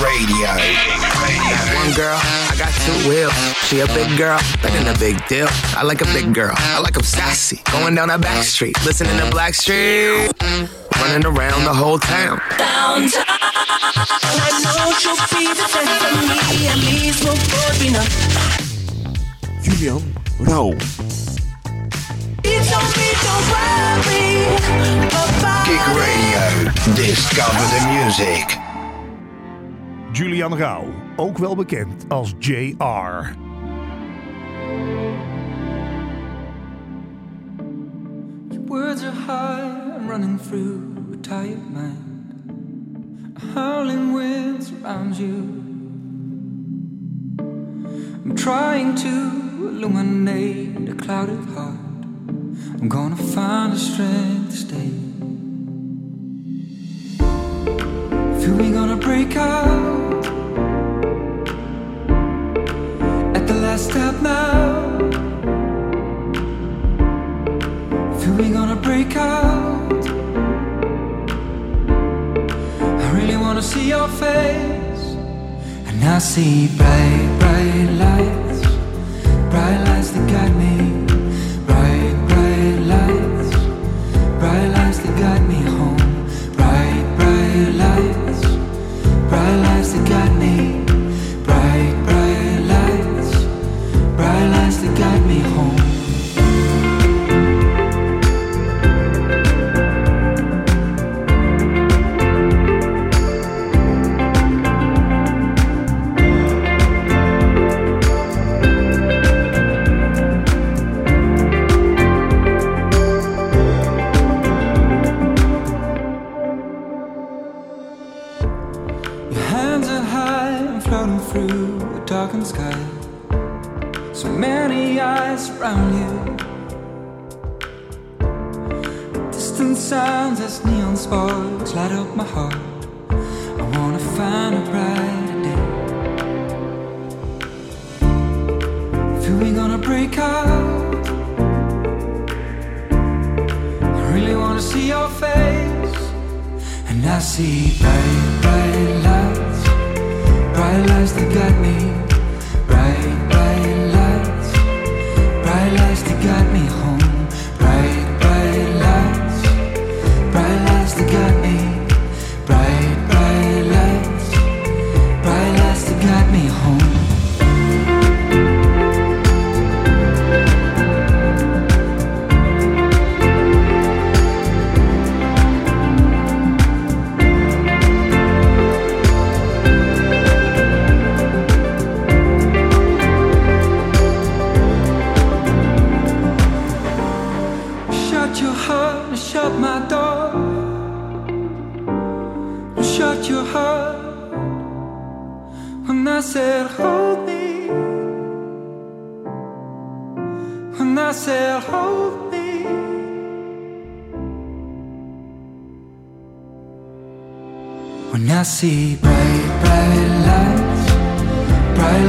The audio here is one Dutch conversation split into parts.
Radio. I got One girl, I got two wheels. She a big girl, that ain't a big deal. I like a big girl, I like them sassy. Going down that back street, listening to Black Street. Running around the whole town. Downtown. I know you'll be the death for me, at least we'll both be enough. Julian Rauw. Gig Radio. Discover the music. Julian Rauw, ook wel bekend als JR. Words are high, I'm running through a tired mind. A howling wind surrounds you. I'm trying to illuminate a clouded heart. I'm gonna find the strength to stay. Feel we gonna break out at the last step now. Feel we gonna break out. I really wanna see your face, and I see bright, bright lights, bright lights that guide me,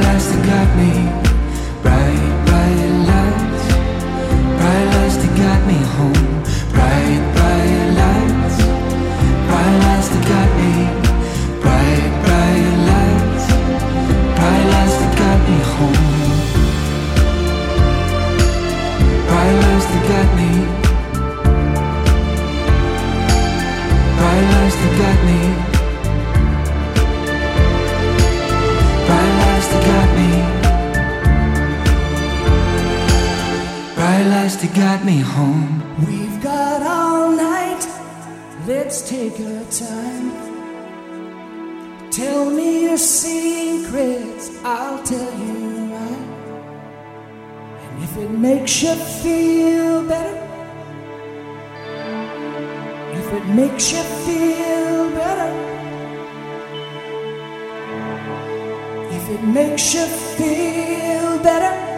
lies that got me right. Take our time. Tell me your secrets, I'll tell you mine. And if it makes you feel better, if it makes you feel better, if it makes you feel better,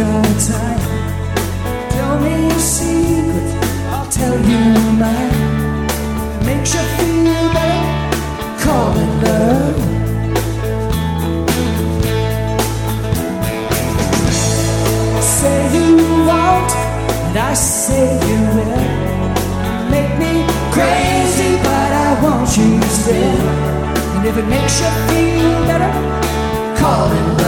our time. Tell me your secret, I'll tell you mine. It makes you feel better, call it love. Say you won't, and I say you will. Make me crazy, but I want you still. And if it makes you feel better, call it love.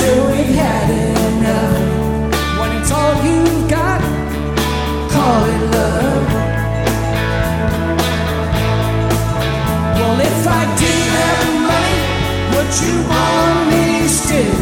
till we've had enough. When it's all you've got, call it love. Well, if I didn't have money, would you want me still?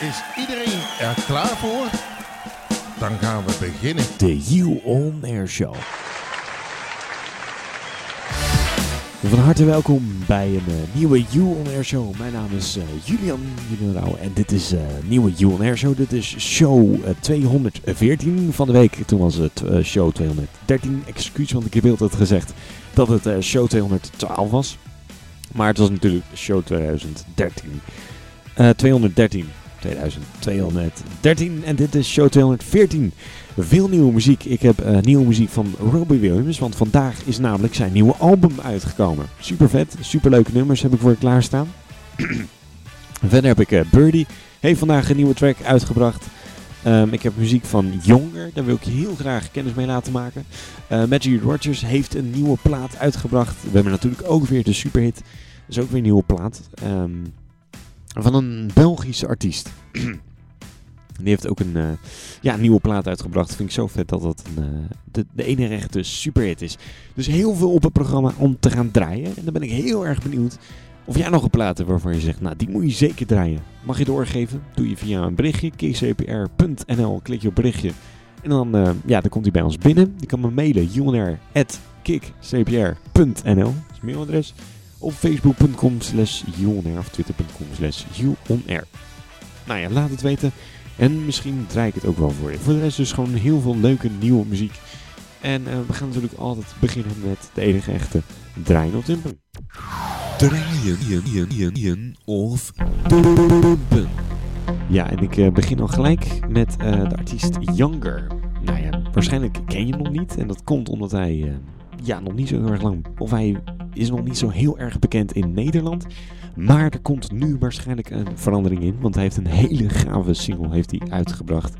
Is iedereen er klaar voor? Dan gaan we beginnen. De You On Air Show. Van harte welkom bij een eh, nieuwe You On Air Show. Mijn naam is eh, Julian Julian en dit is een nieuwe You On Air Show. Dit is show eh, 214 van de week. Toen was het eh, show 213. Excuus, want ik heb altijd gezegd dat het eh, show 212 was. Maar het was natuurlijk show 2013. Eh 213. 2213 en dit is show 214. Veel nieuwe muziek. Ik heb eh, nieuwe muziek van Robbie Williams, want vandaag is namelijk zijn nieuwe album uitgekomen. Super vet, super leuke nummers heb ik voor je klaarstaan. Verder heb ik eh, Birdie, heeft vandaag een nieuwe track uitgebracht. Ehm, ik heb muziek van Jonger, daar wil ik heel graag kennis mee laten maken. Eh Magic Rogers heeft een nieuwe plaat uitgebracht. We hebben natuurlijk ook weer de superhit, dat is ook weer een nieuwe plaat. Ehm, van een Belgische artiest. Die heeft ook een, eh, ja, nieuwe plaat uitgebracht. Vind ik zo vet dat dat een, eh, de, de ene rechte superhit is. Dus heel veel op het programma om te gaan draaien. En dan ben ik heel erg benieuwd of jij nog een plaat hebt waarvan je zegt, nou die moet je zeker draaien. Mag je doorgeven? Doe je via een berichtje, kcpr.nl, klik je op berichtje. En dan, eh, ja, dan komt hij bij ons binnen. Je kan me mailen, jonair.kickcpr.nl, dat is mailadres. Op facebook.com slash of twitter.com slash. Nou ja, laat het weten. En misschien draai ik het ook wel voor je. Voor de rest dus gewoon heel veel leuke nieuwe muziek. En eh, we gaan natuurlijk altijd beginnen met de enige echte draaien of dumpen. Draaien, ien, ien, ien, ien, of dumpen. Ja, en ik eh, begin al gelijk met eh, de artiest Younger. Nou ja, waarschijnlijk ken je hem nog niet. En dat komt omdat hij ja, nog niet zo heel erg lang... Of hij is nog niet zo heel erg bekend in Nederland. Maar er komt nu waarschijnlijk een verandering in. Want hij heeft een hele gave single heeft hij uitgebracht.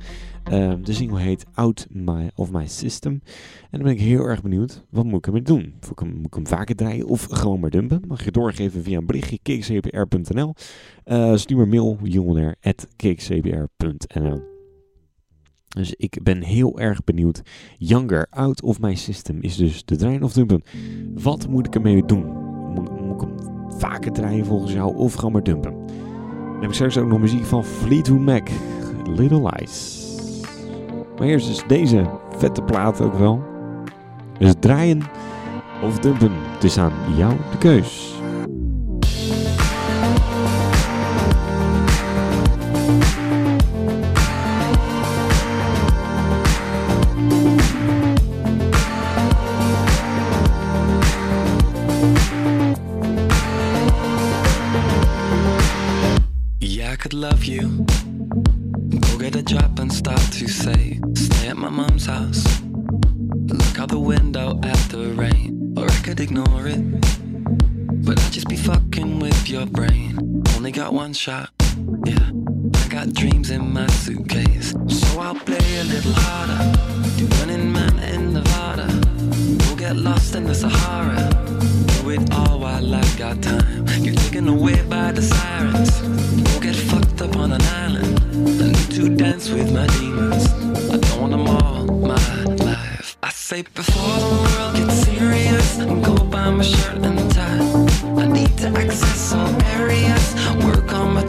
Eh, de single heet Out my, of My System. En dan ben ik heel erg benieuwd. Wat moet ik ermee doen? Moet ik hem, moet ik hem vaker draaien of gewoon maar dumpen? Mag je doorgeven via een berichtje kcpr.nl. Eh stuur me mail jongenair.kcbr.nl Dus ik ben heel erg benieuwd. Younger, Out of My System is dus de draaien of dumpen. Wat moet ik ermee doen? Moet, ik hem vaker draaien volgens jou of gewoon maar dumpen? Dan heb ik straks ook nog muziek van Fleetwood Mac, Little Lies. Maar eerst is deze vette plaat ook wel. Dus draaien of dumpen, het is aan jou de keus. Could love you. Go get a job and start to say, stay at my mom's house. Look out the window at the rain, or I could ignore it. But I'd just be fucking with your brain. Only got one shot, yeah. I got dreams in my suitcase, so I'll play a little harder. Do running man in Nevada. Go get lost in the Sahara. Do it all while I got time. Get taken away by the sirens. Go get fucked up on an island. I need to dance with my demons. I don't want them all my life. I say before the world gets serious, go buy my shirt and tie. I need to access all areas, work on my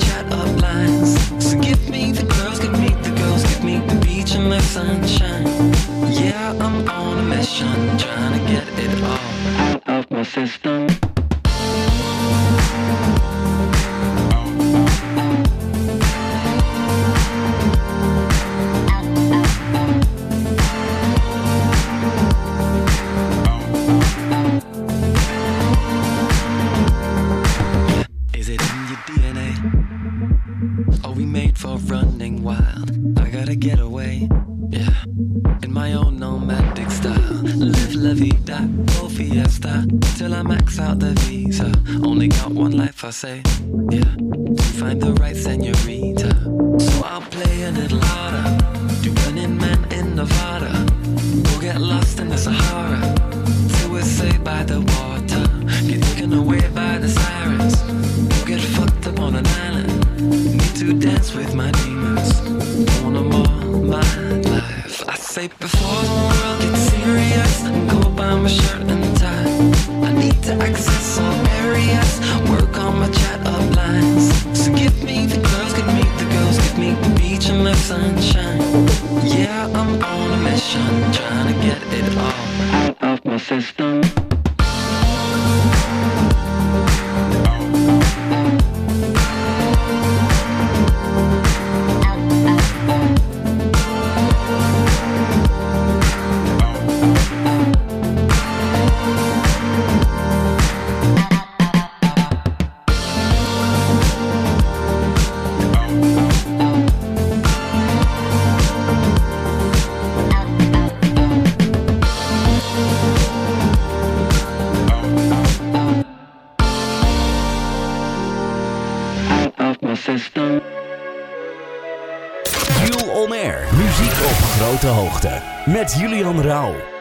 Met Julian Rauw.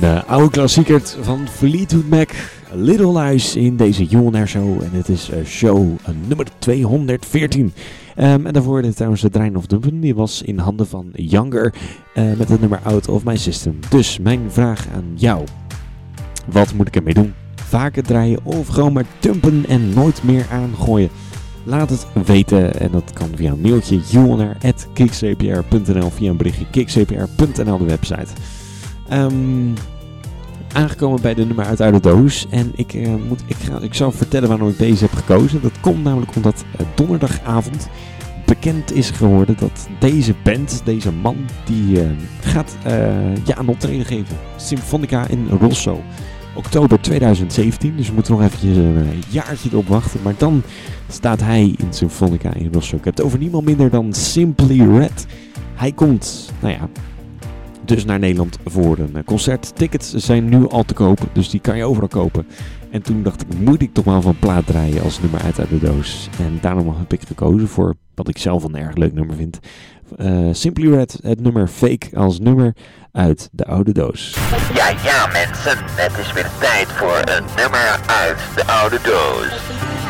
Een eh, oude klassieker van Fleetwood Mac, Little Lies in deze Jonair Show. En het is eh, show eh, nummer 214. Ehm, en daarvoor de trouwens de Drein of Dumpen, die was in handen van Younger met het nummer Out of My System. Dus mijn vraag aan jou, wat moet ik ermee doen? Vaker draaien of gewoon maar dumpen en nooit meer aangooien? Laat het weten en dat kan via een mailtje jonair.kickcpr.nl via een berichtje kickcpr.nl de website. Ehm, aangekomen bij de nummer uit de doos. En ik, eh, moet, ik, ga, ik zal vertellen waarom ik deze heb gekozen. Dat komt namelijk omdat eh, donderdagavond bekend is geworden dat deze band, deze man, die eh, gaat ja, een optreden geven. Symfonica in Rosso. Oktober 2017, dus we moeten nog eventjes een jaartje erop wachten. Maar dan staat hij in Symfonica in Rosso. Ik heb het over niemand minder dan Simply Red. Hij komt, nou ja, dus naar Nederland voor een eh, concert. Tickets zijn nu al te kopen, dus die kan je overal kopen. En toen dacht ik, moet ik toch wel van plaat draaien als nummer uit uit de doos. En daarom heb ik gekozen voor wat ik zelf een erg leuk nummer vind. Eh, Simply Red, het nummer Fake als nummer uit de oude doos. Ja, ja mensen, het is weer tijd voor een nummer uit de oude doos.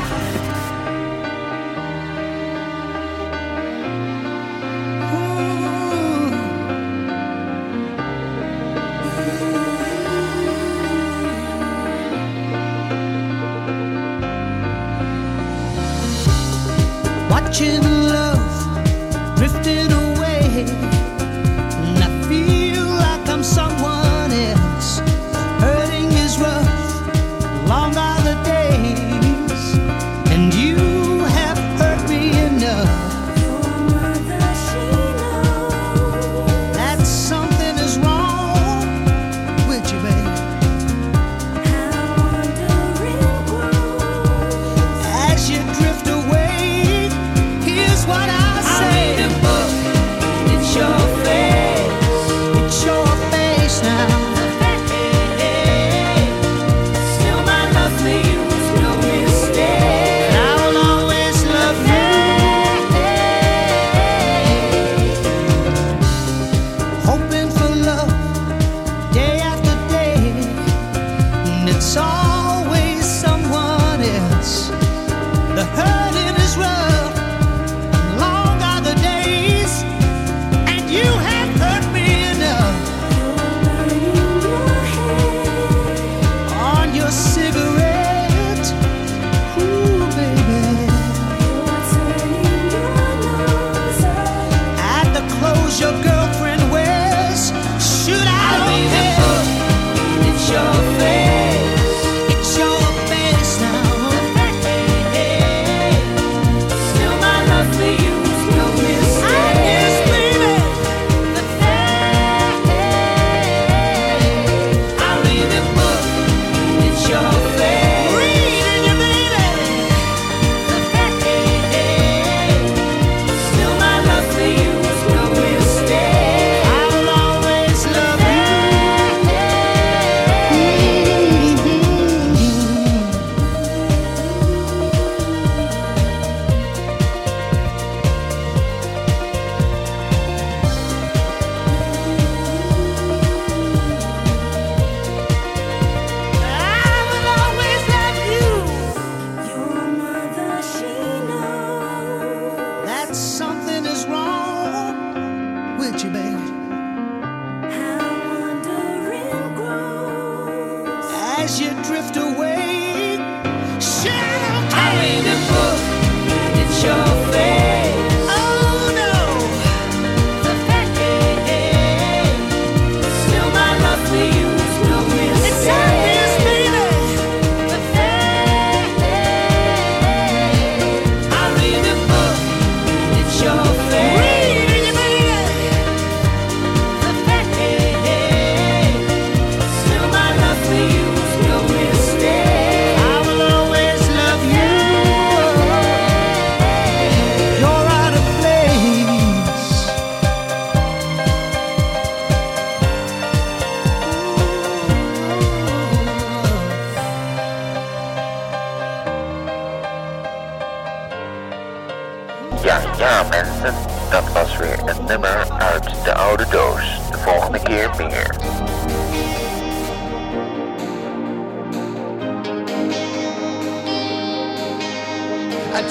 için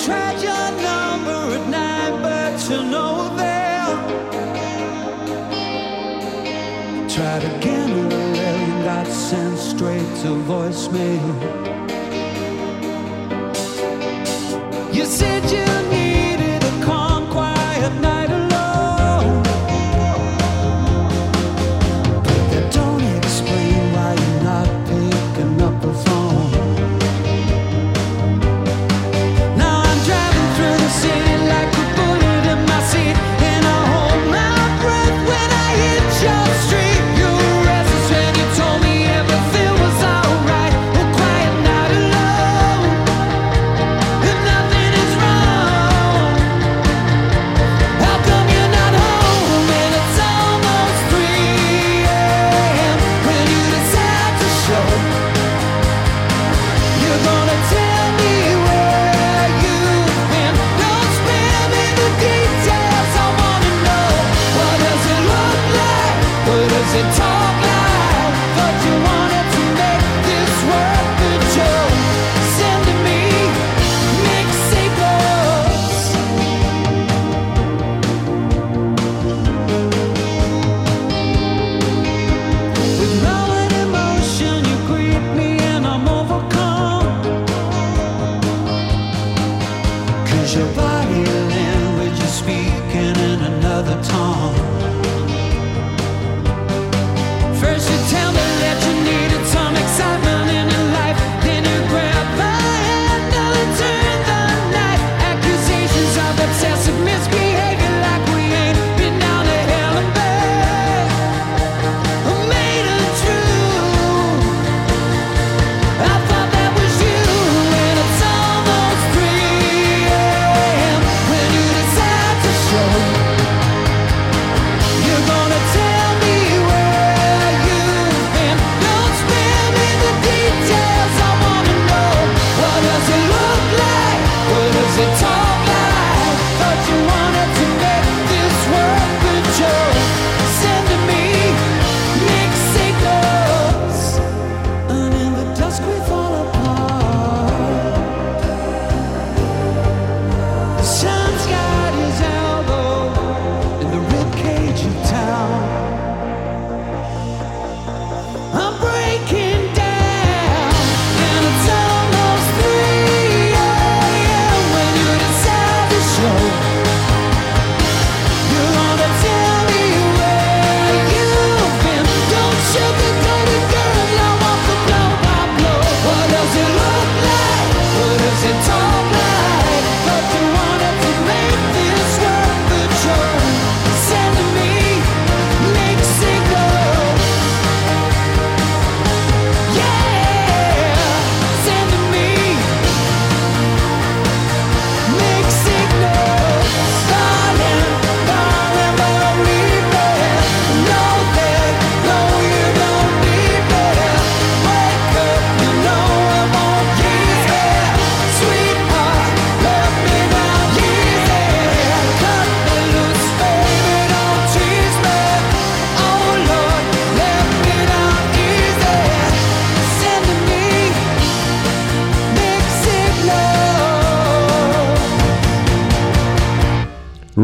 tried your number at night, but to no avail. Tried again earlier got sent straight to voicemail. You said you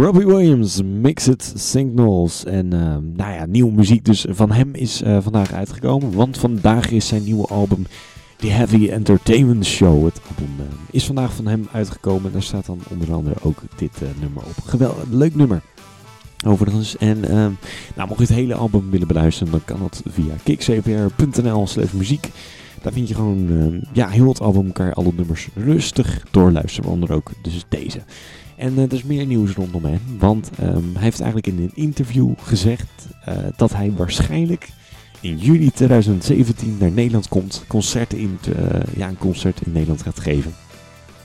Robbie Williams, Mixed Signals. En ehm, nou ja, nieuwe muziek dus van hem is eh, vandaag uitgekomen. Want vandaag is zijn nieuwe album The Heavy Entertainment Show. Het album eh, is vandaag van hem uitgekomen. Daar staat dan onder andere ook dit eh, nummer op. Geweldig, leuk nummer. Overigens. En ehm, nou, mocht je het hele album willen beluisteren, dan kan dat via kickcpr.nl slash muziek. Daar vind je gewoon, ehm, ja, heel het album kan je alle nummers rustig doorluisteren. Waaronder ook dus deze. En eh, er is meer nieuws rondom hem. Want ehm, hij heeft eigenlijk in een interview gezegd eh, dat hij waarschijnlijk in juli 2017 naar Nederland komt. Concerten in, eh, ja, een concert in Nederland gaat geven.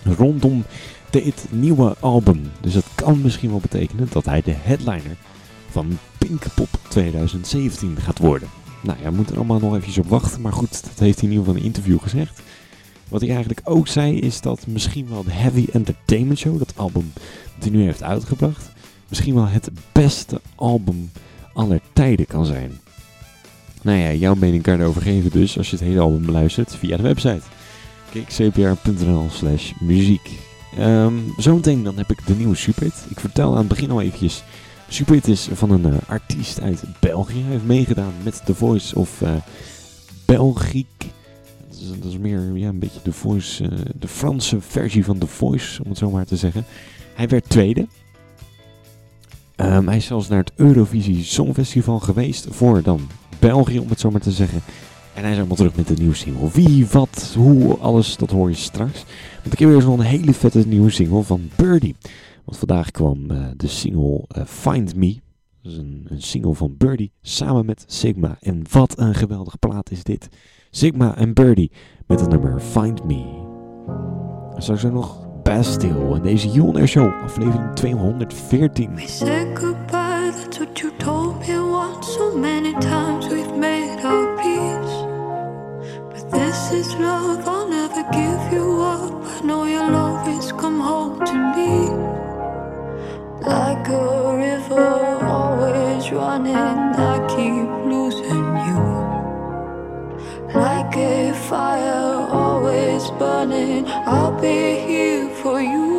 Rondom dit nieuwe album. Dus dat kan misschien wel betekenen dat hij de headliner van Pinkpop 2017 gaat worden. Nou ja, we moeten er allemaal nog even op wachten. Maar goed, dat heeft hij in ieder geval in een interview gezegd. Wat hij eigenlijk ook zei is dat misschien wel de Heavy Entertainment Show, dat album dat hij nu heeft uitgebracht, misschien wel het beste album aller tijden kan zijn. Nou ja, jouw mening kan erover geven dus als je het hele album beluistert via de website. kickcpr.nl slash muziek. Ehm, zometeen dan heb ik de nieuwe Superhit. Ik vertel aan het begin al eventjes. Superhit is van een eh, artiest uit België. Hij heeft meegedaan met The Voice of uh. Dat is, meer ja, een beetje de, voice, eh, de Franse versie van The Voice, om het zo maar te zeggen. Hij werd tweede. Ehm, hij is zelfs naar het Eurovisie Songfestival geweest voor dan België, om het zo maar te zeggen. En hij is allemaal terug met de nieuwe single. Wie, wat, hoe, alles, dat hoor je straks. Want ik heb weer zo'n hele vette nieuwe single van Birdie. Want vandaag kwam eh, de single eh, Find Me. Dat is een, een single van Birdie samen met Sigma. En wat een geweldige plaat is dit. Sigma en Birdie met het nummer Find Me. En straks ook nog Bastille en deze Jon Air Show, aflevering 214. Say goodbye, that's what you told me once. So many times we've made our peace. But this is love, I'll never give you up. I know you'll always come home to me. Like a river, always running, I keep losing you. Like a fire, always burning, I'll be here for you.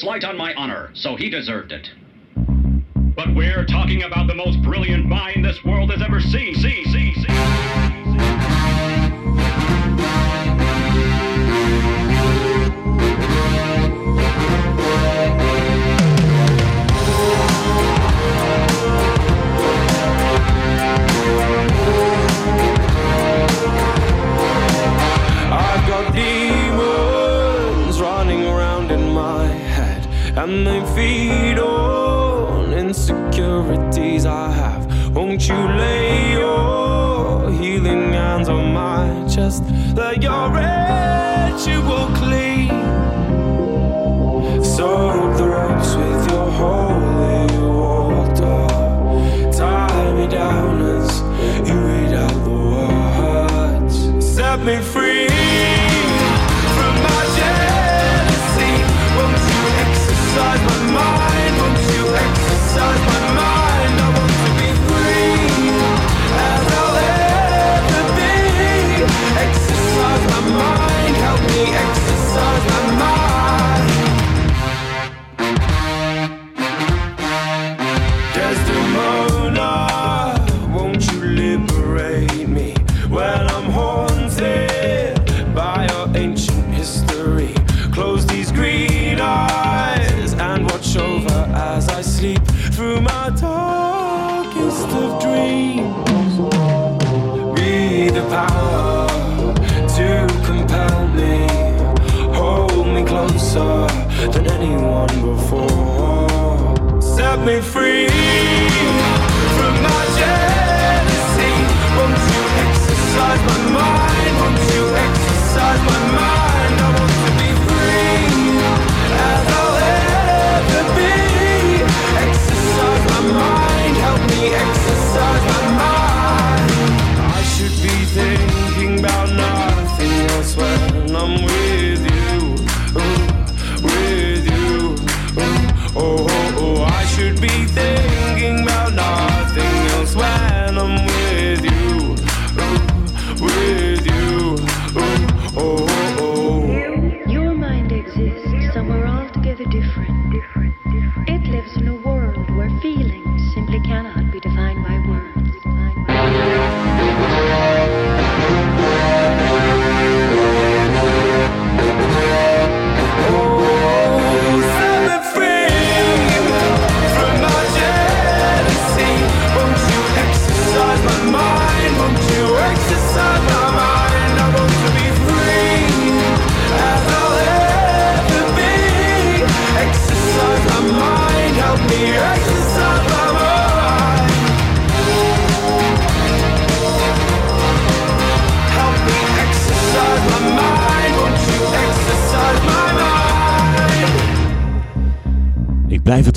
Slight on my honor, so he deserved it. But we're talking about the most brilliant mind this world has ever seen. See, see, see. I've got demons and they feed on insecurities I have. Won't you lay your healing hands on my chest? Let your ritual clean. Soak the ropes with your holy water. Tie me down as you read out the words. Set me free anyone before. Set me free from my jealousy. Won't you exercise my mind? Won't you exercise my mind?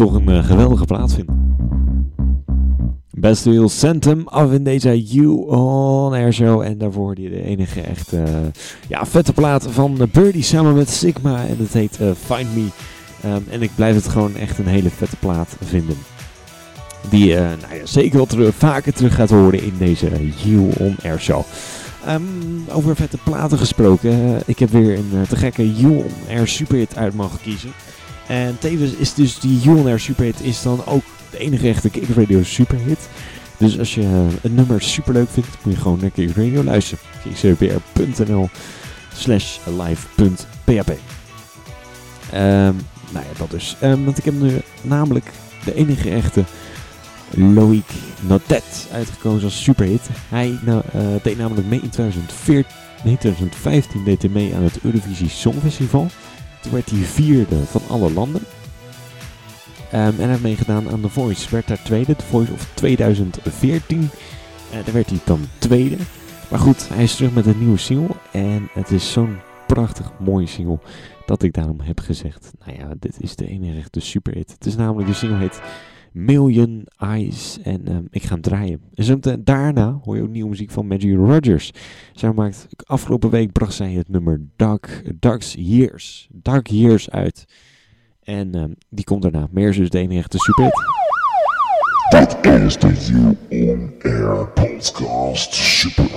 Toch een eh, geweldige plaat vinden. Best Wheel Centum af in deze You On Air Show. En daarvoor je de enige echt eh, ja, vette plaat van Birdie samen met Sigma. En dat heet eh, Find Me. Ehm, en ik blijf het gewoon echt een hele vette plaat vinden. Die eh, nou ja, zeker wel terug, vaker terug gaat horen in deze You On Air Show. Ehm, over vette platen gesproken. ik heb weer een te gekke You On Air superhit uit mogen kiezen. En tevens is dus die You On Air superhit is dan ook de enige echte Kick Radio superhit. Dus als je eh, een nummer super leuk vindt, moet je gewoon naar Kick Radio luisteren. kicksrpr.nl slash live.php Ehm Nou ja, dat dus. Ehm, want ik heb nu namelijk de enige echte Loïc Notet uitgekozen als superhit. Hij nou, eh, deed namelijk mee in 2014, nee, 2015 deed hij mee aan het Eurovisie Songfestival. Toen werd hij vierde van alle landen. Ehm, en hij heeft meegedaan aan The Voice. Werd daar tweede, The Voice of 2014. Eh daar werd hij dan tweede. Maar goed, hij is terug met een nieuwe single. En het is zo'n prachtig mooie single dat ik daarom heb gezegd. Nou ja, dit is de enige echte superhit. Het is namelijk, de single heet Million Eyes. En ehm, ik ga hem draaien. En zo daarna hoor je ook nieuwe muziek van Maggie Rogers. Zij maakt, afgelopen week bracht zij het nummer Dark, Dark's Years. Dark Years uit. En ehm, die komt daarna. Meer is dus de enige echte superhit. Dat is de You On Air Podcast Super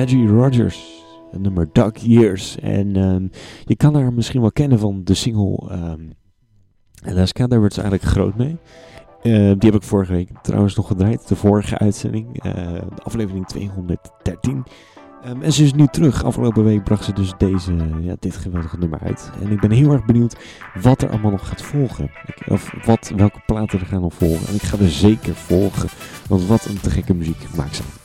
Maggie Rogers. Nummer Dark Years. En ehm, je kan haar misschien wel kennen van de single ehm Alaska. Daar werd ze eigenlijk groot mee. Eh, die heb ik vorige week trouwens nog gedraaid. De vorige uitzending. eh, de aflevering 213. Ehm, en ze is nu terug. Afgelopen week bracht ze dus deze, ja, dit geweldige nummer uit. En ik ben heel erg benieuwd wat er allemaal nog gaat volgen. Of wat, welke platen er gaan nog volgen. En ik ga er zeker volgen. Want wat een te gekke muziek maakt zij.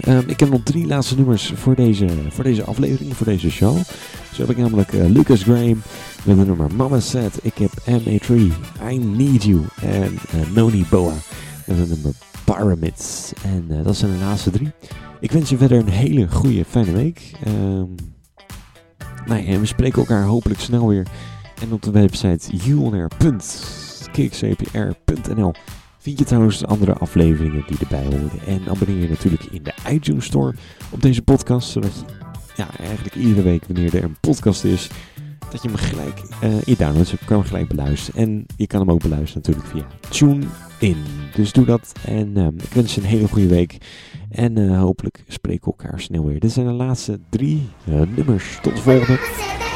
Ehm, ik heb nog drie laatste nummers voor deze, voor deze aflevering, voor deze show. Zo heb ik namelijk eh, Lucas Graham met het nummer Mama Said. Ik heb MA3, I Need You. En eh, Noni Boa met het nummer Pyramids. En eh, dat zijn de laatste drie. Ik wens je verder een hele goede, fijne week. Ehm nou we spreken elkaar hopelijk snel weer. En op de website uonair.kickcpr.nl vind je trouwens de andere afleveringen die erbij horen. En abonneer je natuurlijk in de iTunes Store op deze podcast. Zodat je ja, eigenlijk iedere week wanneer er een podcast is, dat je hem gelijk eh in downloads hebt, kan hem gelijk beluisteren. En je kan hem ook beluisteren natuurlijk via TuneIn. Dus doe dat. En ehm, ik wens je een hele goede week. En eh, hopelijk spreken we elkaar snel weer. Dit zijn de laatste drie eh, nummers. Tot de volgende.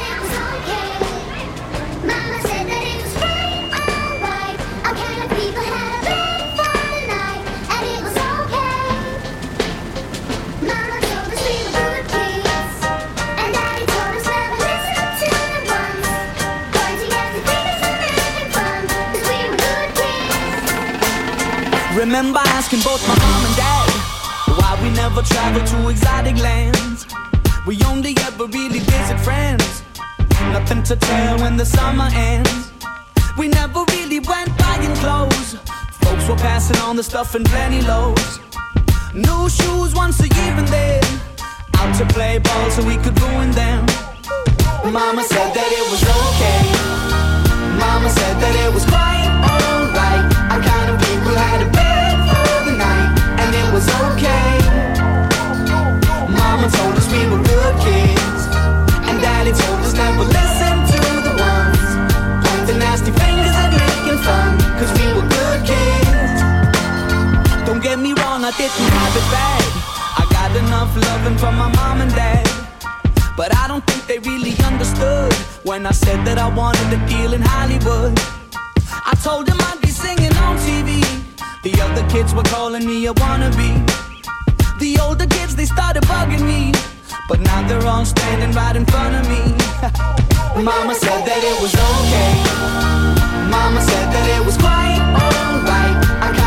Remember asking both my mom and dad why we never traveled to exotic lands. We only ever really visit friends. Nothing to tell when the summer ends. We never really went buying clothes. Folks were passing on the stuff in plenty loads. New shoes once a year and then out to play ball so we could ruin them. Mama said that it was okay. Mama said that it was quite loving from my mom and dad. But I don't think they really understood when I said that I wanted to deal in Hollywood. I told them I'd be singing on TV. The other kids were calling me a wannabe. The older kids, they started bugging me. But now they're all standing right in front of me. Mama said that it was okay. Mama said that it was quite alright.